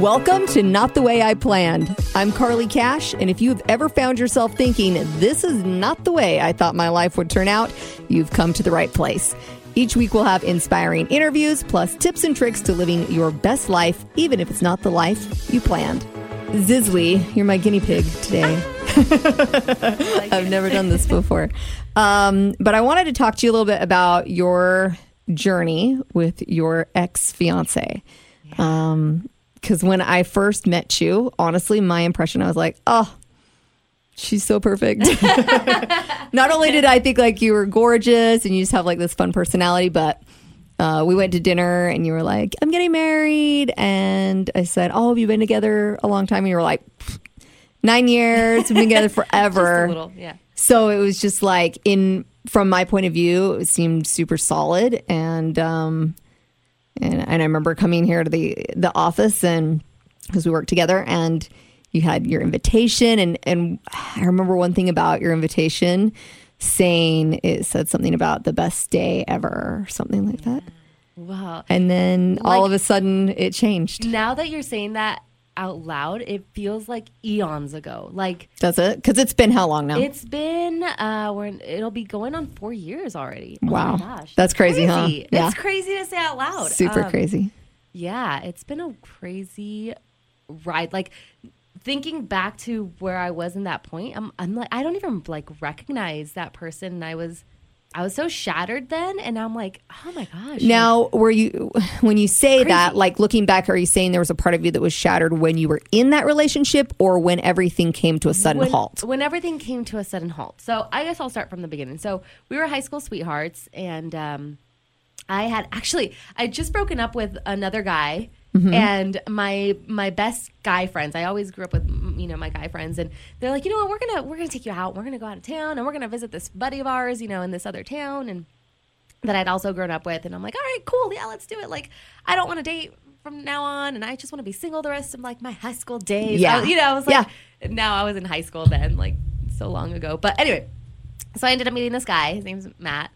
Welcome to Not the Way I Planned. I'm Carly Cash, and if you've ever found yourself thinking, this is not the way I thought my life would turn out, you've come to the right place. Each week we'll have inspiring interviews, plus tips and tricks to living your best life, even if it's not the life you planned. Zizly, you're my guinea pig today. I've never done this before. Um, but I wanted to talk to you a little bit about your journey with your ex fiance. Um, because when I first met you, honestly, my impression, I was like, oh, she's so perfect. Not only did I think like you were gorgeous and you just have like this fun personality, but uh, we went to dinner and you were like, I'm getting married. And I said, Oh, have you been together a long time? And you were like, Nine years. We've been together forever. Just a little, yeah. So it was just like, in from my point of view, it seemed super solid. And, um, and, and I remember coming here to the the office and because we worked together and you had your invitation and and I remember one thing about your invitation saying it said something about the best day ever or something like that. Wow. And then all of a sudden it changed. Now that you're saying that out loud, it feels like eons ago. Like Does it? Because it's been how long now? it's been uh we're in, it'll be going on 4 years already. Oh Wow. my gosh. That's crazy, huh? crazy. Yeah. It's crazy to say out loud. Super Um, crazy. Yeah, it's been a crazy ride. Like thinking back to where I was in that point, I'm I'm like I don't even like recognize that person. I was I was so shattered then and I'm like, "Oh my gosh." Now, were you when you say that, like looking back, are you saying there was a part of you that was shattered when you were in that relationship, or when everything came to a sudden when, halt? When everything came to a sudden halt. So I guess I'll start from the beginning. So we were high school sweethearts, and um, I had actually I had just broken up with another guy. Mm-hmm. And my my best guy friends, I always grew up with you know my guy friends, and they're like, you know what, we're gonna we're gonna take you out, we're gonna go out of town, and we're gonna visit this buddy of ours, you know, in this other town, and that I'd also grown up with. And I'm like, all right, cool. Yeah, let's do it. Like, I don't want to date from now on. And I just want to be single the rest of like my high school days. Yeah. I- you know, I was like, now I was in high school then, like so long ago. But anyway, so I ended up meeting this guy. His name's Matt.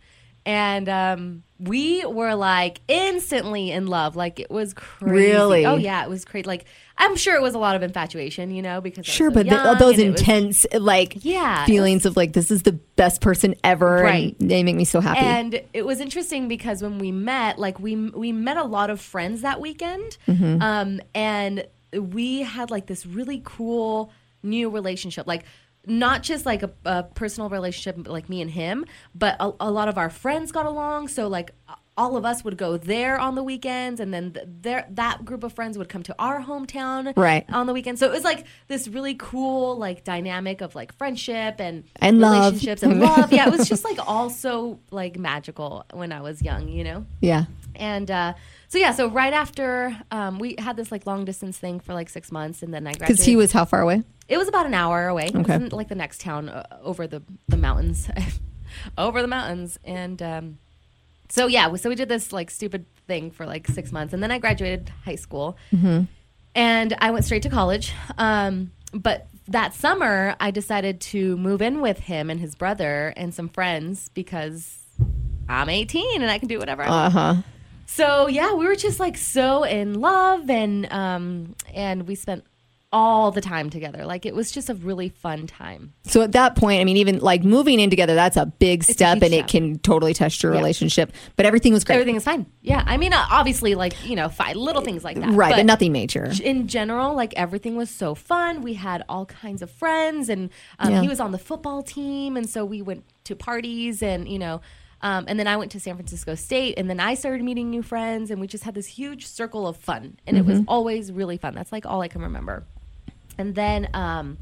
And um, we were like instantly in love. Like it was crazy. Really? Oh yeah, it was crazy. Like I'm sure it was a lot of infatuation, you know, because I was Sure, so but young those and it was- intense, like, Yeah, feelings of like, this is the best person ever, Right. and they make me so happy. And it was interesting because when we met, like we we met a lot of friends that weekend, Mm-hmm. um, and we had like this really cool new relationship, like not just like a, a personal relationship like me and him, but a, a lot of our friends got along. So like all of us would go there on the weekends, and then th- there that group of friends would come to our hometown Right. on the weekend. So it was like this really cool like dynamic of like friendship and And love. relationships and love. Yeah, it was just like all so like magical when I was young, you know. yeah. And uh, so yeah, so right after um, we had this like long distance thing for like six months, and then I graduated. Because he was how far away? It was about an hour away. It Okay. was in, like the next town uh, over the the mountains, over the mountains, and um, so yeah, so we did this like stupid thing for like six months, and then I graduated high school, Mm-hmm. and I went straight to college. Um, but that summer, I decided to move in with him and his brother and some friends because I'm 18 and I can do whatever I want. Uh huh. So yeah, we were just like so in love, and um, and we spent all the time together. Like it was just a really fun time. So at that point, I mean, even like moving in together, that's a big a step huge and it can totally test your Yeah. relationship. But everything was great. Everything is fine. Yeah, I mean, uh, obviously, like you know, fine little things like that. right, but, nothing major. in general, like everything was so fun. We had all kinds of friends, and um, Yeah. he was on the football team, and so we went to parties, and you know, um, and then I went to San Francisco State, and then I started meeting new friends, and we just had this huge circle of fun, and it was Mm-hmm. always really fun. That's like all I can remember. And then um,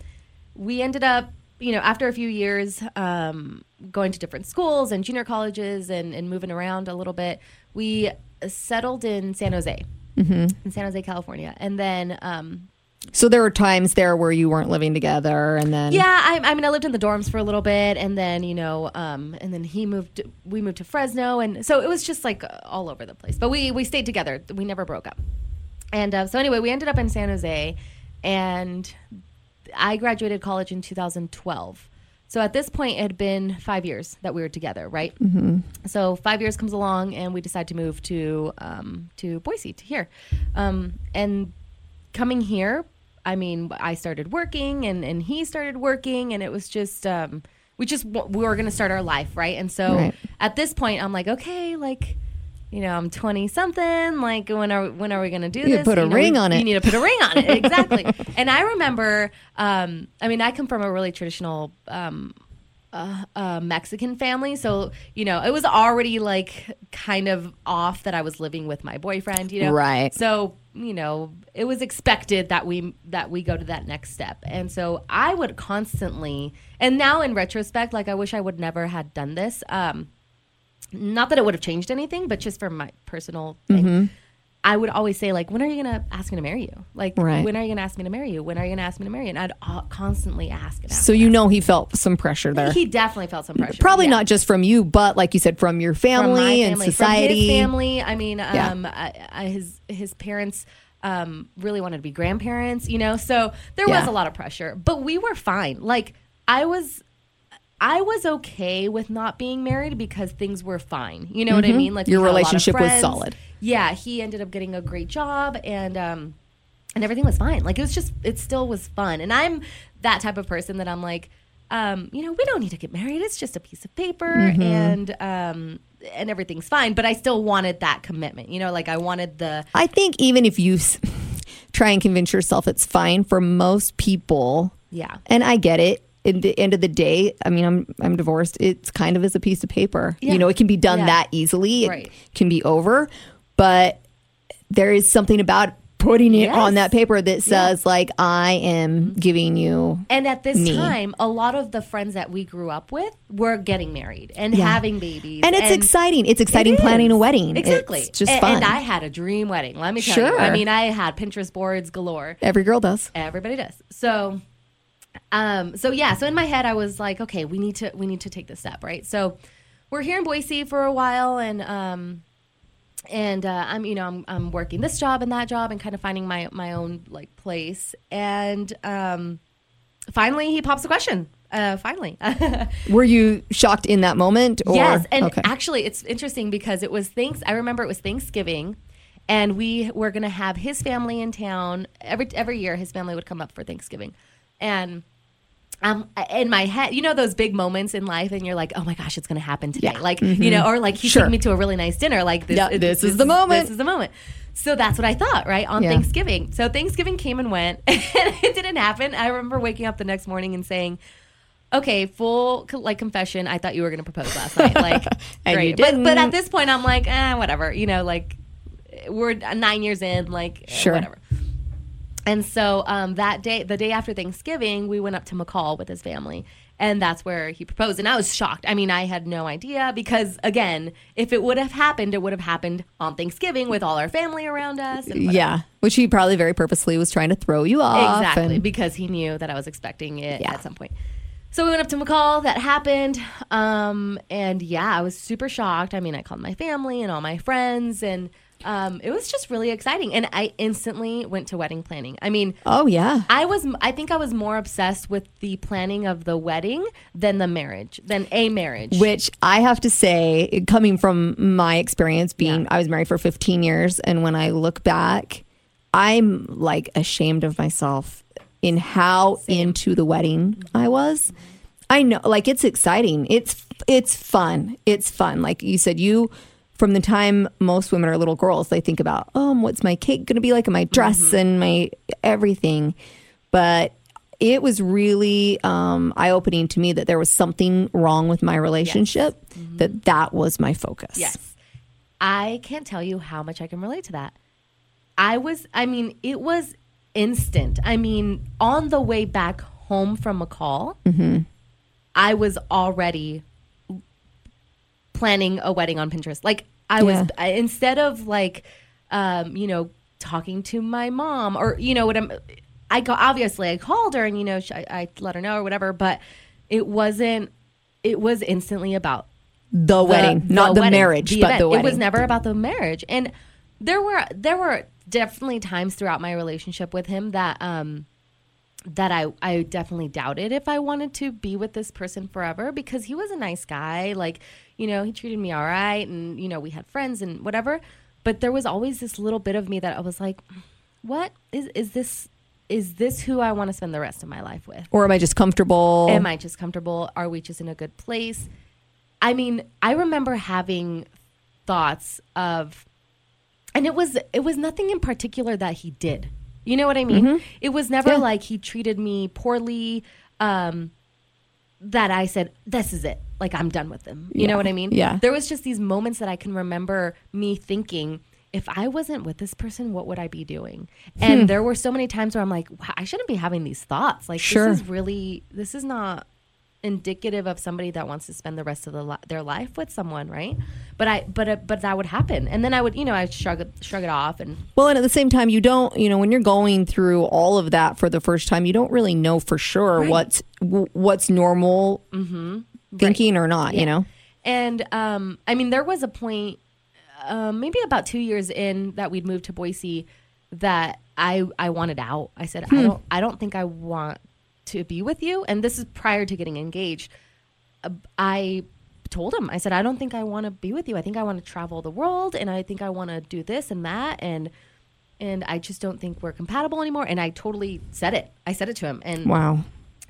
we ended up, you know, after a few years um, going to different schools and junior colleges and, and moving around a little bit, we settled in San Jose, Mm-hmm. in San Jose, California. And then, um, So there were times there where you weren't living together, and then yeah, I, I mean, I lived in the dorms for a little bit, and then, you know, um, and then he moved, we moved to Fresno. And so it was just like all over the place. But we, we stayed together, we never broke up. And uh, so anyway, we ended up in San Jose, and I graduated college in 2012. So at this point, it had been five years that we were together, right? Mm-hmm. So five years comes along, and we decide to move to um, to Boise, to here, um, and coming here, I mean, I started working and and he started working, and it was just um, we just we were gonna start our life right, and so Right. at this point, I'm like, okay, like. You know, I'm 20 something. Like, when are when are we gonna do You this? put a know, ring we- on it. You need to put a ring on it, exactly. and I remember, um, I mean, I come from a really traditional um, uh, uh, Mexican family, so you know, it was already like kind of off that I was living with my boyfriend. You know, Right. So you know, it was expected that we that we go to that next step, and so I would constantly, and now in retrospect, like I wish I would never had done this. Um, not that it would have changed anything, but just for my personal thing. Mm-hmm. I would always say like, when are you gonna ask me to marry you? Like, Right. when are you gonna ask me to marry you? When are you gonna ask me to marry you? And I'd uh, constantly ask ask. So you know he felt some pressure there. he definitely felt some pressure. Probably yeah. not just from you, but like you said, from your from family, and society. family. I mean, Yeah. um, I, I, his his parents um, really wanted to be grandparents, you know. So there Yeah. was a lot of pressure, but we were fine. Like I was. I was okay with not being married because things were fine. You know what I mean? Like Mm-hmm. Your had a lot of relationship was solid. Yeah, he ended up getting a great job and um and everything was fine. Like it was just it still was fun. And I'm that type of person that I'm like um, you know, we don't need to get married. It's just a piece of paper Mm-hmm. and um and everything's fine, but I still wanted that commitment. You know, like I wanted the I think even if you try and convince yourself it's fine for most people, yeah. and I get it. In the end of the day, I mean, I'm I'm divorced. It's kind of as a piece of paper. Yeah. You know, it can be done Yeah. that easily. It Right. can be over, but there is something about putting it Yes. on that paper that says like I am giving you. And at this Me. time, a lot of the friends that we grew up with were getting married and Yeah. having babies. And it's exciting. It's exciting It planning a wedding. Exactly. It's just and, fun. And I had a dream wedding. Let me tell you. Sure. I mean, I had Pinterest boards galore. Every girl does. Everybody does. So, um, so yeah. So in my head, I was like, okay, we need to we need to take this step, right? So we're here in Boise for a while, and um, and uh, I'm you know I'm I'm working this job and that job and kind of finding my my own like place, and um, finally he pops a question. Uh, finally. Were you shocked in that moment? Or? Yes, and okay. actually, it's interesting because it was thanks. I remember it was Thanksgiving, and we were going to have his family in town every every year. His family would come up for Thanksgiving, and um, in my head, you know those big moments in life, and you're like, oh my gosh, it's going to happen today, Yeah. Mm-hmm. like you know, or like he's Sure. taking me to a really nice dinner, like this. Yeah, it- this is the moment. This is the moment. So that's what I thought, right? On Yeah. Thanksgiving. So Thanksgiving came and went, and it didn't happen. I remember waking up the next morning and saying, okay, full like confession. I thought you were going to propose last night. Like, great. But, but at this point, I'm like, eh, whatever. You know, like we're nine years in, like eh, Sure. whatever. And so um, that day, the day after Thanksgiving, we went up to McCall with his family. And that's where he proposed. And I was shocked. I mean, I had no idea because, again, if it would have happened, it would have happened on Thanksgiving with all our family around us. And yeah, which he probably very purposely was trying to throw you off. Exactly, and- because he knew that I was expecting it Yeah. at some point. So we went up to McCall. That happened, um, and yeah, I was super shocked. I mean, I called my family and all my friends, and um, it was just really exciting. And I instantly went to wedding planning. I mean, oh yeah. I was, I think I was more obsessed with the planning of the wedding than the marriage, than a marriage. Which I have to say, coming from my experience being, Yeah. I was married for 15 years. And when I look back, I'm like ashamed of myself in how into the wedding I was. I know, like it's exciting. It's, it's fun. It's fun. Like you said, you, from the time most women are little girls, they think about, oh, what's my cake going to be like and my dress mm-hmm. and my everything. But it was really um, eye opening to me that there was something wrong with my relationship, mm-hmm. that that was my focus. Yes. I can't tell you how much I can relate to that. I was, I mean, it was instant. I mean, on the way back home from McCall, mm-hmm. I was already planning a wedding on Pinterest. Like, I was, I, instead of like, um, you know, talking to my mom or, you know, what I'm, I got, obviously I called her and, you know, sh- I, I let her know or whatever, but it wasn't, it was instantly about The, wedding, not the wedding, marriage, the but event. the wedding. It was never about the marriage, and there were there were definitely times throughout my relationship with him that um that I I definitely doubted if I wanted to be with this person forever because he was a nice guy, like you know he treated me all right, and you know we had friends and whatever, but there was always this little bit of me that I was like. what is is this is this who I want to spend the rest of my life with? Or am I just comfortable? Am I just comfortable? Are we just in a good place? I mean, I remember having thoughts of and it was it was nothing in particular that he did. You know what I mean? It was never Yeah. like he treated me poorly um that I said this is it. Like I'm done with them. You Yeah. know what I mean? Yeah. There was just these moments that I can remember me thinking if I wasn't with this person, what would I be doing? And there were so many times where I'm like, wow, I shouldn't be having these thoughts. Like, Sure. this is really, this is not indicative of somebody that wants to spend the rest of the li- their life with someone, right? But I, but uh, but that would happen, and then I would, you know, I shrug it, shrug it off, and Well, and at the same time, you don't, you know, when you're going through all of that for the first time, you don't really know for sure Right. what's w- what's normal thinking or not. You know, And um, I mean, there was a point, um, maybe about two years in that we'd moved to Boise, that I I wanted out. I said, I don't I don't think I want to be with you. And this is prior to getting engaged. Uh, I told him, I said, I don't think I want to be with you. I think I want to travel the world, and I think I want to do this and that, and and I just don't think we're compatible anymore. And I totally said it. I said it to him, and wow.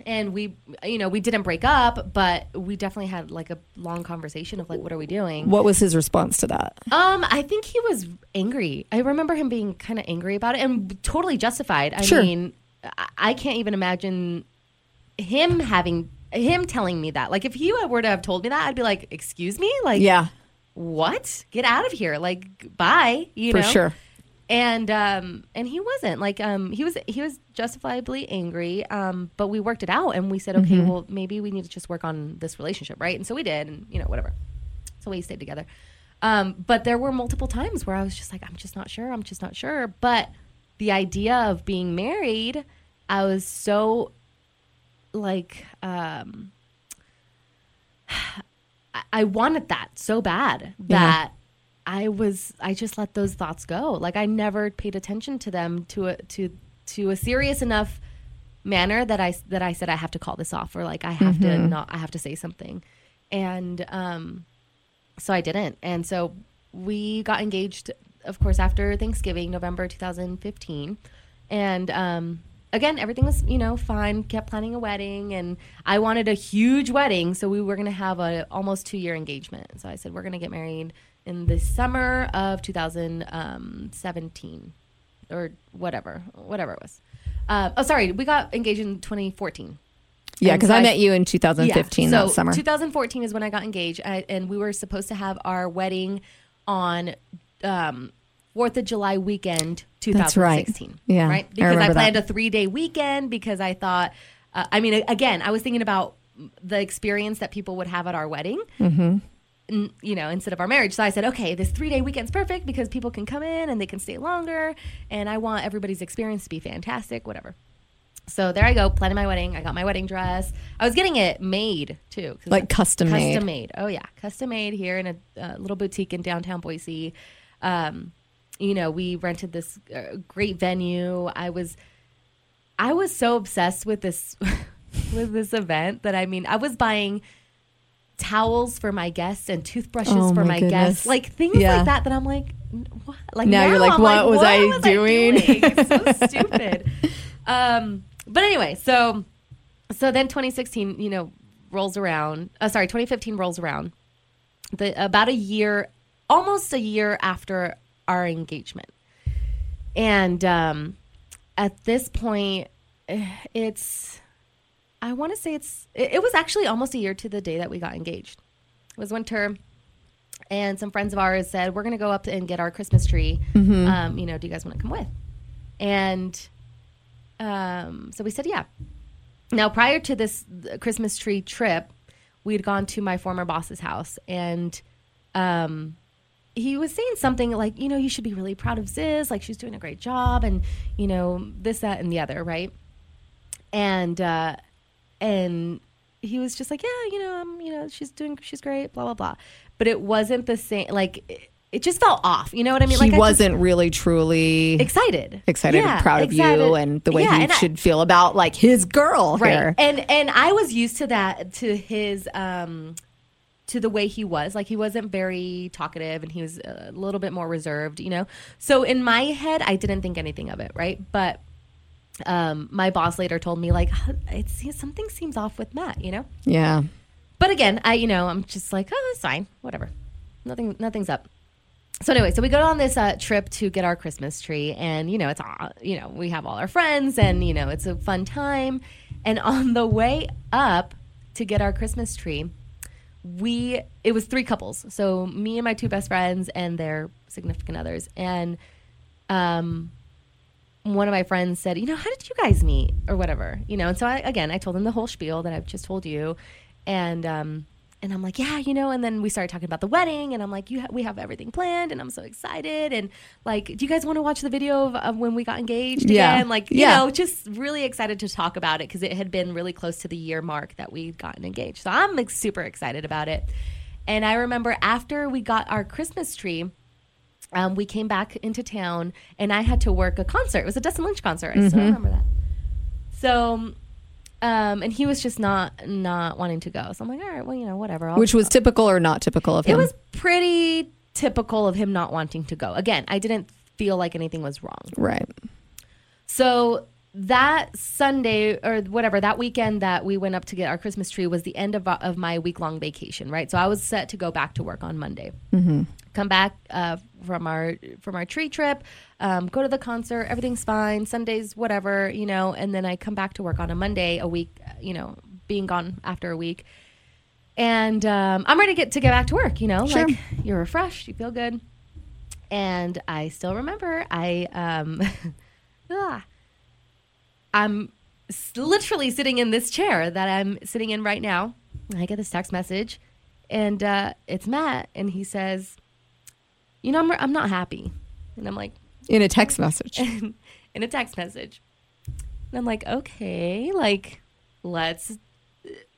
And we you know we didn't break up but we definitely had like a long conversation of like what are we doing? What was his response to that? um i think he was angry. I remember him being kind of angry about it and totally justified. I Sure. mean I, can't even imagine him having him telling me that. Like if he were to have told me that i'd be like excuse me? Like Yeah, what? Get out of here. Like bye you for know? sure. And um and he wasn't like um he was he was justifiably angry um but we worked it out and we said okay Mm-hmm. well maybe we need to just work on this relationship right? And so we did and you know whatever. So we stayed together. Um but there were multiple times where i was just like i'm just not sure i'm just not sure. But the idea of being married i was so like um I- I wanted that so bad that I was I just let those thoughts go. Like I never paid attention to them to a to to a serious enough manner that I that I said I have to call this off or like I have to not I have to say something. And um so I didn't. And so we got engaged of course after Thanksgiving, November 2015. And um again, everything was, you know, fine. Kept planning a wedding and I wanted a huge wedding, so we were going to have a almost 2-year engagement. So I said we're going to get married in the summer of 2017 or whatever, whatever it was. Uh, oh, sorry, we got engaged in 2014. Yeah, because so I met you in 2015 so that summer. 2014 is when I got engaged, I, and we were supposed to have our wedding on um, Fourth of July weekend, That's right. 2016. Yeah, right. Because I, remember planned that. a three day weekend because I thought, uh, I mean, again, I was thinking about the experience that people would have at our wedding. Mm-hmm. You know, instead of our marriage. So I said, okay, this three day weekend's perfect because people can come in and they can stay longer. And I want everybody's experience to be fantastic, whatever. So there I go, planning my wedding. I got my wedding dress. I was getting it made too. Like custom made. Custom made. Oh yeah, custom made here in a uh, little boutique in downtown Boise. Um, you know, we rented this uh, great venue. I was, I was so obsessed with this, with this event that I mean, I was buying towels for my guests and toothbrushes Oh, for my my, guests, like things Yeah. like that. That I'm like, what? Like Now you're like, I'm what was I doing?" It's so stupid. Um, but anyway, so so then 2016, you know, rolls around. Uh, sorry, 2015 rolls around. The about a year, almost a year after our engagement, and um, at this point, eh, it's I want to say it's it, it was actually almost a year to the day that we got engaged. It was winter. And some friends of ours said, "We're going to go up and get our Christmas tree. Um, you know, do you guys want to come with?" And um, so we said, yeah. Now, prior to this Christmas tree trip, we'd gone to my former boss's house, and um, he was saying something like, you know, you should be really proud of Ziz, like she's doing a great job, and you know this, that, and the other, right? And uh, and he was just like, yeah, you know, um, you know, she's doing, she's great, blah blah blah. But it wasn't the same. Like it, it just felt off. You know what I mean? he like wasn't really truly excited, excited Yeah, and proud of you and the way Yeah, he and I- should feel about like his girl right here. and and i was used to that to his um to the way he was. Like he wasn't very talkative and he was a little bit more reserved, you know? So in my head, I didn't think anything of it, right? But um, my boss later told me, like, it's something seems off with Matt, you know? Yeah. But again, I, you know, I'm just like, oh, it's fine. Whatever. Nothing, nothing's up. So anyway, so we go on this uh, trip to get our Christmas tree, and you know, it's all, you know, we have all our friends, and you know, it's a fun time. And on the way up to get our Christmas tree, we it was three couples, so me and my two best friends and their significant others, and um, one of my friends said, you know, how did you guys meet? or whatever, you know? And so I again, I told them the whole spiel that I've just told you, and um, and I'm like, yeah, you know. And then we started talking about the wedding, and I'm like, you ha- we have everything planned, and I'm so excited. And like, do you guys want to watch the video of, of when we got engaged Yeah. again? Like, you Yeah. know, just really excited to talk about it because it had been really close to the year mark that we'd gotten engaged. So I'm like, super excited about it. And I remember after we got our Christmas tree. Um, we came back into town and I had to work a concert. It was a Dustin Lynch concert. I still remember that. So, um, and he was just not not wanting to go. So I'm like, all right, well, you know, whatever. I'll, Which was typical or not typical of him? it was pretty typical of him not wanting to go. Again, I didn't feel like anything was wrong. right. So that Sunday or whatever that weekend that we went up to get our Christmas tree was the end of, of my week long vacation, right? So I was set to go back to work on Monday. Mm-hmm. Come back uh, from our from our tree trip, um, go to the concert, everything's fine. Sundays, whatever, you know, and then I come back to work on a Monday, a week, you know, being gone after a week, and um, I'm ready to get to get back to work. You know, Sure. like you're refreshed, you feel good, and I still remember I um, ah, I'm literally sitting in this chair that I'm sitting in right now. I get this text message, and uh, it's Matt, and he says, "You know, I'm, I'm not happy," and I'm like, In a text message. in a text message, and I'm like, "Okay, like, let's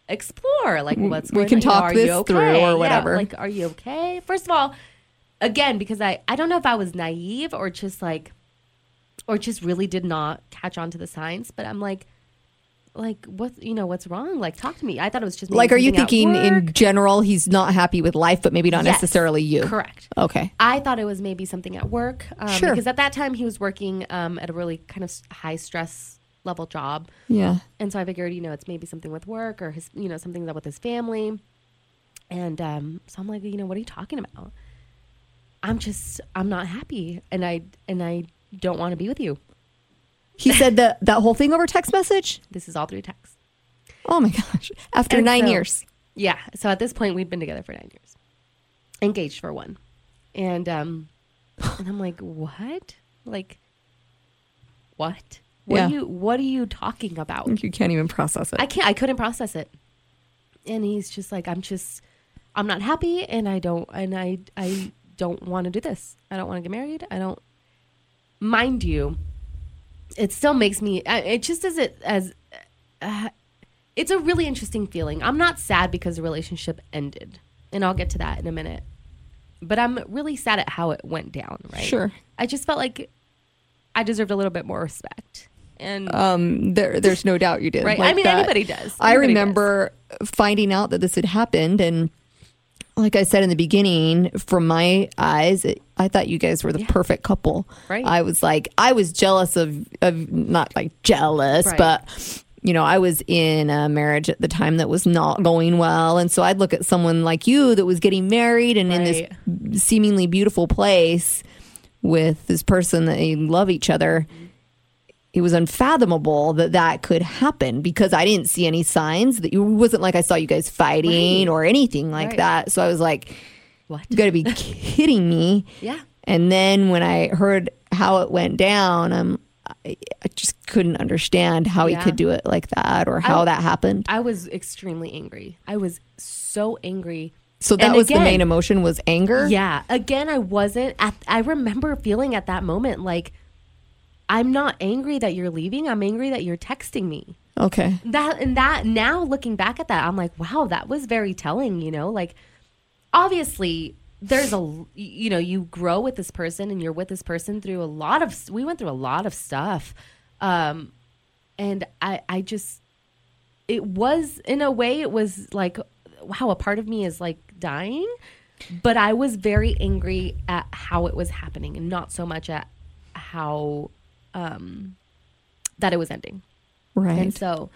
explore, like, what's we going can on? Talk are this you through okay? or Yeah, whatever. like, are you okay? First of all, again, because I I don't know if I was naive or just like or just really did not catch on to the signs. But I'm like, like what you know what's wrong? Like talk to me. I thought it was just Like, are you thinking in general he's not happy with life, but maybe not Yes, necessarily you? Correct. Okay. I thought it was maybe something at work um, Sure. because at that time he was working um, at a really kind of high stress level job, Yeah. and so I figured you know it's maybe something with work or his you know something that with his family, and um, so I'm like you know what are you talking about? I'm just I'm not happy, and I and I don't want to be with you. He said that that whole thing over text message? This is all through text. Oh my gosh. After And nine so- years. Yeah. So at this point, we'd been together for nine years, engaged for one, and um, and I'm like, what? Like, what? What Yeah. are you? What are you talking about? You can't even process it. I can't. I couldn't process it. And he's just like, I'm just, I'm not happy, and I don't, and I, I don't want to do this. I don't want to get married. I don't. Mind you, it still makes me. It just as it as. Uh, it's a really interesting feeling. I'm not sad because the relationship ended, and I'll get to that in a minute. But I'm really sad at how it went down. Right. Sure. I just felt like I deserved a little bit more respect. And um, there, there's no doubt you did. Right. I mean, that. anybody does. I Anybody remember finding out that this had happened, and like I said in the beginning, from my eyes, it, I thought you guys were the perfect couple. Right. I was like, I was jealous of, of not like jealous, Right. but you know, I was in a marriage at the time that was not going well, and so I'd look at someone like you that was getting married and in this seemingly beautiful place with this person that they love each other it was unfathomable that that could happen because I didn't see any signs that you it wasn't like I saw you guys fighting Right. or anything like Right. that. So I was like, What? you got to be kidding me. Yeah. And then when I heard how it went down, I'm I, I just couldn't understand how Yeah. he could do it like that or how I- that happened. I was extremely angry. I was so angry. So that And was the main emotion was anger. Yeah. Again, I wasn't at I remember feeling at that moment like I'm not angry that you're leaving. I'm angry that you're texting me. Okay. That and that now looking back at that, I'm like, wow, that was very telling, you know? Like obviously there's a you know, you grow with this person and you're with this person through a lot of we went through a lot of stuff. Um and I I just it was in a way it was like wow, a part of me is like dying. But I was very angry at how it was happening and not so much at how um that it was ending. Right. And so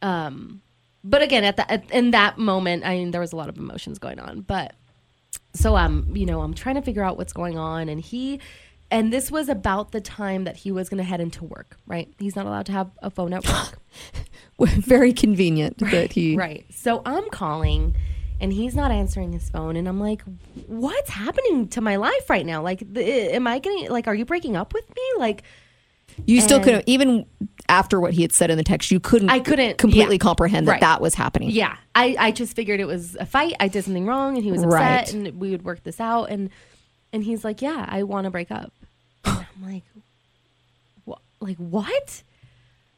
um but again at that in that moment, I mean there was a lot of emotions going on, but so um you know, I'm trying to figure out what's going on and he and this was about the time that he was going to head into work, right? He's not allowed to have a phone at work. Very convenient that he. Right. So I'm calling and he's not answering his phone and I'm like, "What's happening to my life right now? Like the, am I getting like are you breaking up with me? Like You still couldn't, even after what he had said in the text, you couldn't. I couldn't- completely yeah. comprehend that Right. that was happening. Yeah, I, I just figured it was a fight. I did something wrong, and he was upset, Right. and we would work this out. And and he's like, "Yeah, I want to break up." And I'm like, "What? Like what?"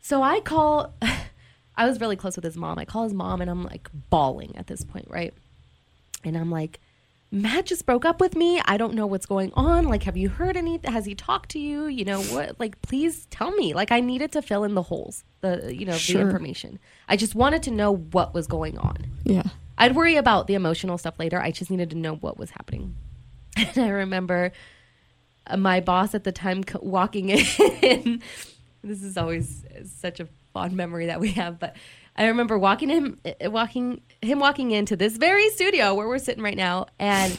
So I call. I was really close with his mom. I call his mom, and I'm like bawling at this point, right? And I'm like, Matt just broke up with me. I don't know what's going on. Like, have you heard anything? Has he talked to you? You know what? Like, please tell me. Like, I needed to fill in the holes, the you know, Sure. the information. I just wanted to know what was going on. Yeah. I'd worry about the emotional stuff later. I just needed to know what was happening. And I remember uh, my boss at the time walking in. this is always such a fond memory that we have, but I remember walking him, uh, walking him walking into this very studio where we're sitting right now, and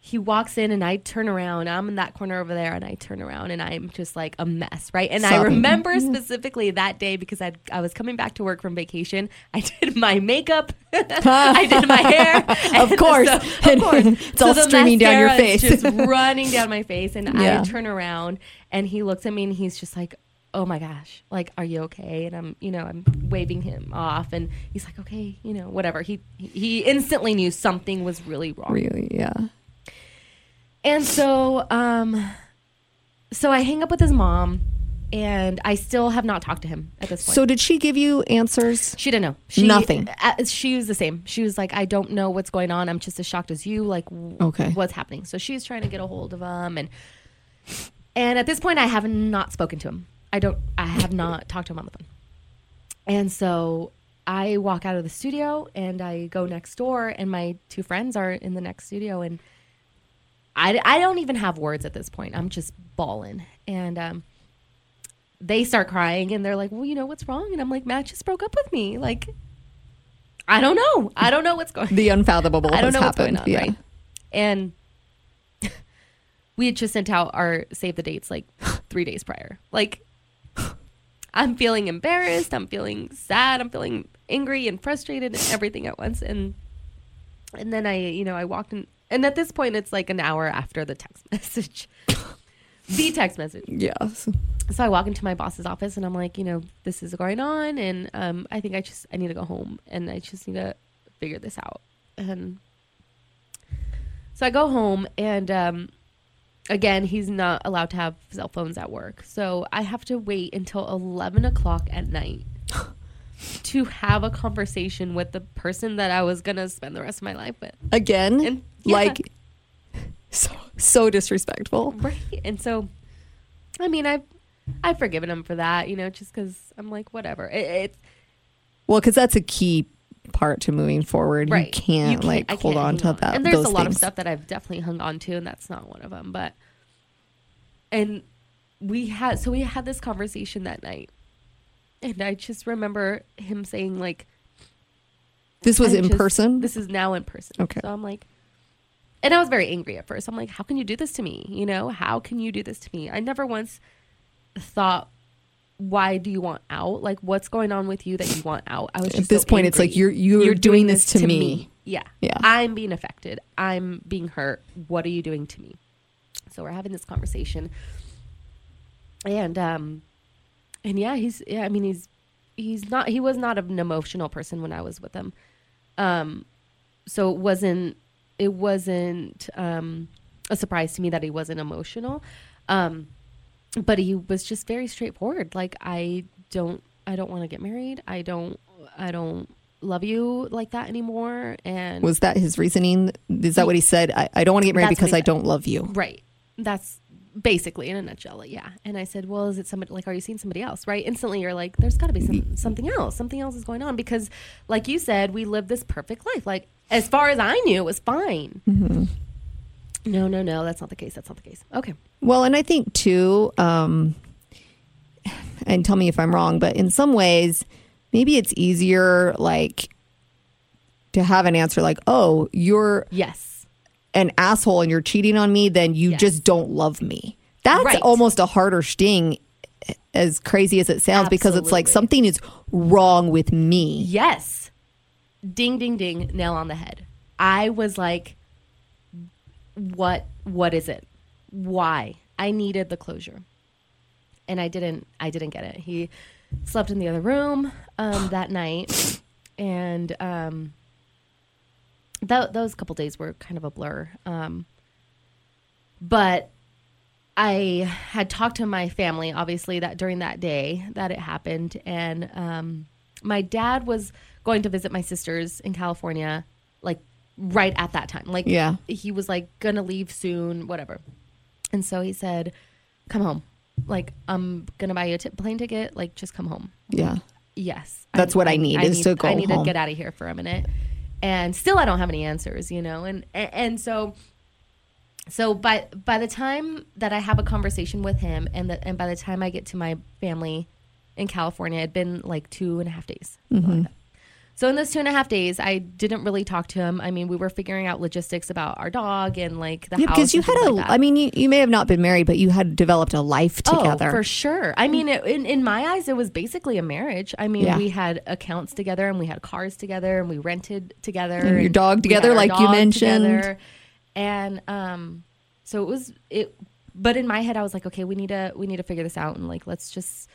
he walks in, and I turn around. I'm in that corner over there, and I turn around, and I'm just like a mess, right? And I remember specifically that day because I I was coming back to work from vacation. I did my makeup, I did my hair, Of course. so- of course, It's all the streaming down your face. just running down my face, and Yeah. I turn around, and he looks at me, and he's just like, "Oh my gosh, like, are you okay?" And I'm, you know, I'm waving him off, and he's like, "Okay, you know, whatever." He he instantly knew something was really wrong. Really? Yeah. And so, um, so I hang up with his mom, and I still have not talked to him at this point. So did she give you answers? She didn't know. She, Nothing. uh, she was the same. She was like, I don't know what's going on. I'm just as shocked as you. Like, w- Okay. what's happening? So she's trying to get a hold of him, and and at this point, I have not spoken to him. I don't. I have not talked to him on the phone. And so I walk out of the studio and I go next door, and my two friends are in the next studio, and I I don't even have words at this point. I'm just bawling, and um they start crying and they're like, "Well, you know what's wrong?" And I'm like, "Matt just broke up with me." Like, I don't know. I don't know what's going. The unfathomable I don't know happened. what's going on, yeah. right? And we had just sent out our save the dates like three days prior. Like, I'm feeling embarrassed. I'm feeling sad. I'm feeling angry and frustrated and everything at once. And and then I, you know, I walked in, and at this point, it's like an hour after the text message, the text message. Yes. So I walk into my boss's office and I'm like, you know, this is going on, and um, I think I just I need to go home and I just need to figure this out. And so I go home and um, again, he's not allowed to have cell phones at work, so I have to wait until eleven o'clock at night to have a conversation with the person that I was gonna spend the rest of my life with. Again, And- yeah. like so so disrespectful. Right. And so, I mean, I've I've forgiven him for that, you know, just because I'm like, whatever. It, it's Well, because that's a key part to moving forward. right. You can't, like I hold can't on to that. And there's a lot of stuff that I've definitely hung on to, and that's not one of them. But and we had so we had this conversation that night, and I just remember him saying like, This was I in just- person. This is now in person. Okay. So I'm like, and I was very angry at first. I'm like, how can you do this to me? You know, how can you do this to me? I never once thought, why do you want out? Like, what's going on with you that you want out? I was At this so point, it's like angry. you're you're, doing, this to, me. Yeah. Yeah. I'm being affected. I'm being hurt. What are you doing to me? So we're having this conversation. And um and yeah, he's yeah, I mean he's he's not he was not an emotional person when I was with him. Um so it wasn't it wasn't um a surprise to me that he wasn't emotional. Um but he was just very straightforward. Like I don't I don't want to get married. I don't I don't love you like that anymore and Was that his reasoning? Is that what he said? I, I don't want to get married because I don't love you. Right. That's basically in a nutshell yeah and i said well is it somebody like are you seeing somebody else right instantly you're like there's got to be some, mm-hmm. something else something else is going on because like you said we live this perfect life like as far as i knew it was fine mm-hmm. No no no that's not the case that's not the case okay Well, and I think too, um, and tell me if I'm wrong, but in some ways, maybe it's easier like to have an answer like, "Oh, you're yes an asshole and you're cheating on me," then you Yes. just don't love me. That's Right. almost a harder sting, as crazy as it sounds, because it's like something is wrong with me. yes ding ding ding nail on the head i was like what what is it? Why? I needed the closure. And i didn't i didn't get it. He slept in the other room um, that night. And um, th- those couple days were kind of a blur. Um, but i had talked to my family obviously that during that day that it happened. And um, my dad was going to visit my sisters in california like right at that time. Like Yeah. he was like gonna leave soon whatever. And so he said come home. Like i'm gonna buy you a t- plane ticket. Like just come home. Yeah. yes. That's what I need, is to go i need home. to get out of here for a minute. And still i don't have any answers you know? And and, and so so by by the time that i have a conversation with him and the, and by the time i get to my family in california it'd been like two and a half days. Something like. So in those two and a half days i didn't really talk to him i mean we were figuring out logistics about our dog and like the Yeah, house because you had a, like. I mean, you, you may have not been married, but you had developed a life together. Oh, for sure. I mean, it, in in my eyes, it was basically a marriage. I mean, Yeah. we had accounts together, and we had cars together, and we rented together, And your dog together, like you mentioned. together. And um, so it was it. But in my head, I was like, okay, we need to we need to figure this out, and like let's just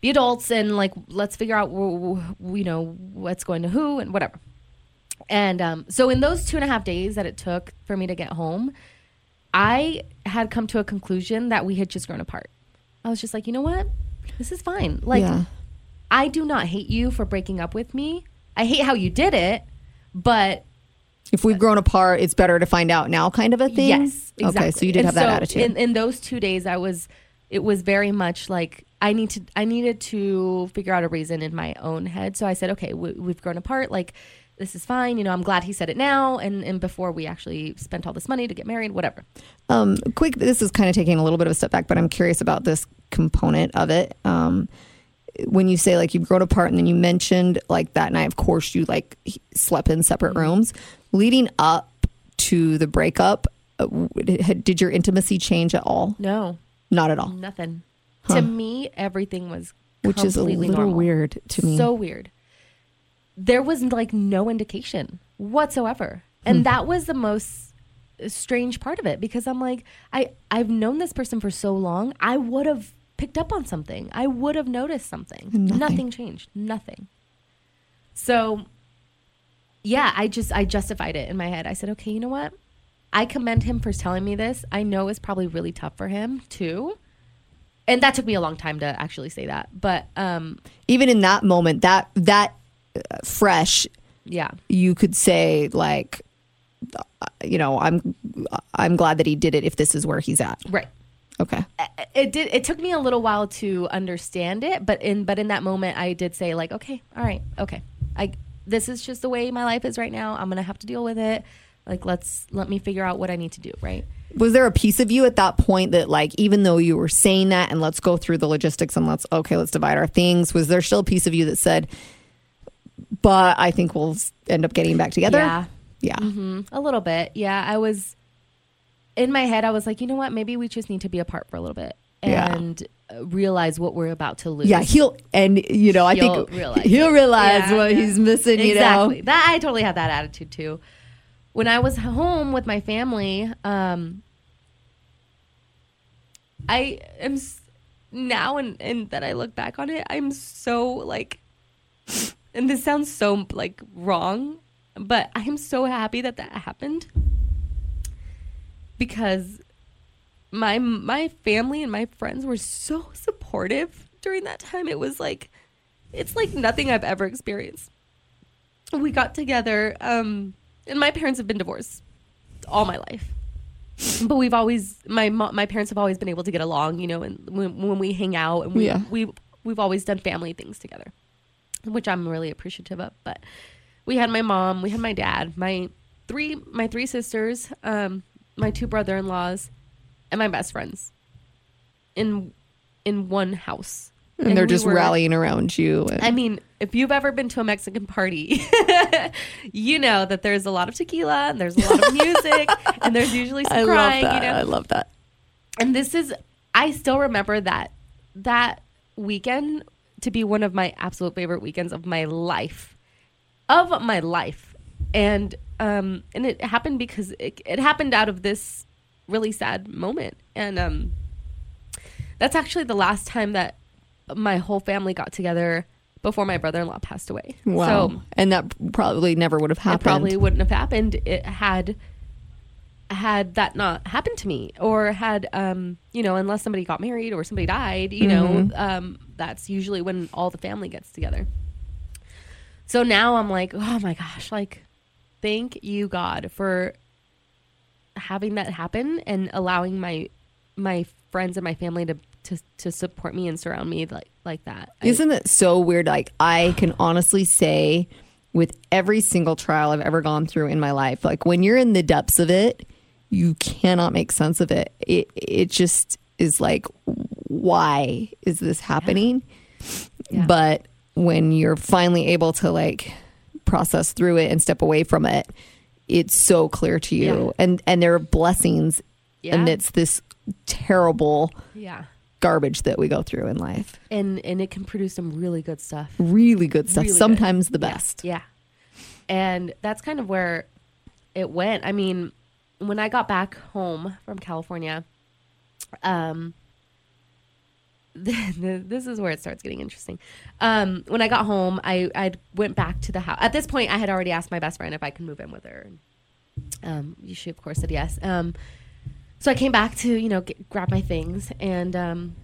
be adults and like let's figure out you know what's going to who and whatever. And um, so in those two and a half days that it took for me to get home, I had come to a conclusion that we had just grown apart. I was just like, you know what? This is fine. Like, Yeah. I do not hate you for breaking up with me. I hate how you did it, but If we've grown apart, it's better to find out now, kind of a thing. yes, exactly. Okay, so you did And have that attitude. In, in those two days, I was, it was very much like I need to, I needed to figure out a reason in my own head. So I said, okay, we, we've grown apart. Like, this is fine. You know, I'm glad he said it now, and and before we actually spent all this money to get married, whatever. Um, quick, this is kind of taking a little bit of a step back, but I'm curious about this component of it. Um, when you say like you've grown apart, and then you mentioned like that night, of course, you like slept in separate Mm-hmm. rooms. Leading up to the breakup, uh, did your intimacy change at all? No, Not at all, Nothing. To me, everything was which is a little normal. weird to me. So weird. There was like no indication whatsoever, Hmm. and that was the most strange part of it because I'm like, I I've known this person for so long. I would have picked up on something. I would have noticed something. Nothing. Nothing changed. Nothing. So, yeah, I just I justified it in my head. I said, okay, you know what? I commend him for telling me this. I know it's probably really tough for him too. And that took me a long time to actually say that. But um Even in that moment, that that uh, fresh, yeah. you could say like, uh, you know, I'm I'm glad that he did it. If this is where he's at, Right. okay. It did it took me a little while to understand it, but in but in that moment I did say like, okay, all right, okay. I this is just the way my life is right now. I'm going to have to deal with it. Like let's let me figure out what I need to do, right? Was there a piece of you at that point that like even though you were saying that and let's go through the logistics and let's okay let's divide our things was there still a piece of you that said but i think we'll end up getting back together Yeah. yeah hmm A little bit. Yeah, I was in my head I was like, you know what? Maybe we just need to be apart for a little bit and uh, realize what we're about to lose. yeah he'll and you know i He'll think realize he'll it. realize Yeah, what yeah. he's missing you know That I totally had that attitude too. When I was home with my family, um, I am now, and and that I look back on it, I'm so like, and this sounds so like wrong, but I am so happy that that happened because my my family and my friends were so supportive during that time. It was like it's like nothing I've ever experienced. We got together, um, and my parents have been divorced all my life. but we've always my mo- my parents have always been able to get along, you know, and when, when we hang out and we Yeah. we we've always done family things together, which I'm really appreciative of. But we had my mom, we had my dad, my three my three sisters, um, my two brother-in-laws, and my best friends in in one house. And, they're we just were- rallying around you. and- I mean, if you've ever been to a Mexican party, you know that there's a lot of tequila and there's a lot of music and there's usually some I crying, love that. you know. I love that. And this is I still remember that that weekend to be one of my absolute favorite weekends of my life. Of my life. And um and it happened because it, it happened out of this really sad moment. And um that's actually the last time that my whole family got together before my brother-in-law passed away. Wow. So and that probably never would have happened. it probably wouldn't have happened it had had that not happened to me or had um you know unless somebody got married or somebody died you know um that's usually when all the family gets together so now i'm like oh my gosh like thank you god for having that happen and allowing my my friends and my family to to, to support me and surround me like like that I- Isn't it so weird? Like I can honestly say, with every single trial I've ever gone through in my life, like when you're in the depths of it, you cannot make sense of it. It it just is like, why is this happening? Yeah. But when you're finally able to like process through it and step away from it, it's so clear to you, Yeah. and and there are blessings Yeah. amidst this terrible yeah garbage that we go through in life. and and it can produce some really good stuff really good stuff. Really good. Sometimes the Yeah, best. Yeah. And that's kind of where it went. I mean, when I got back home from California, um this is where it starts getting interesting. Um, when I got home, I I went back to the house. At this point, I had already asked my best friend if I could move in with her. Um, she of course said yes. Um, so I came back to you know get, grab my things and um,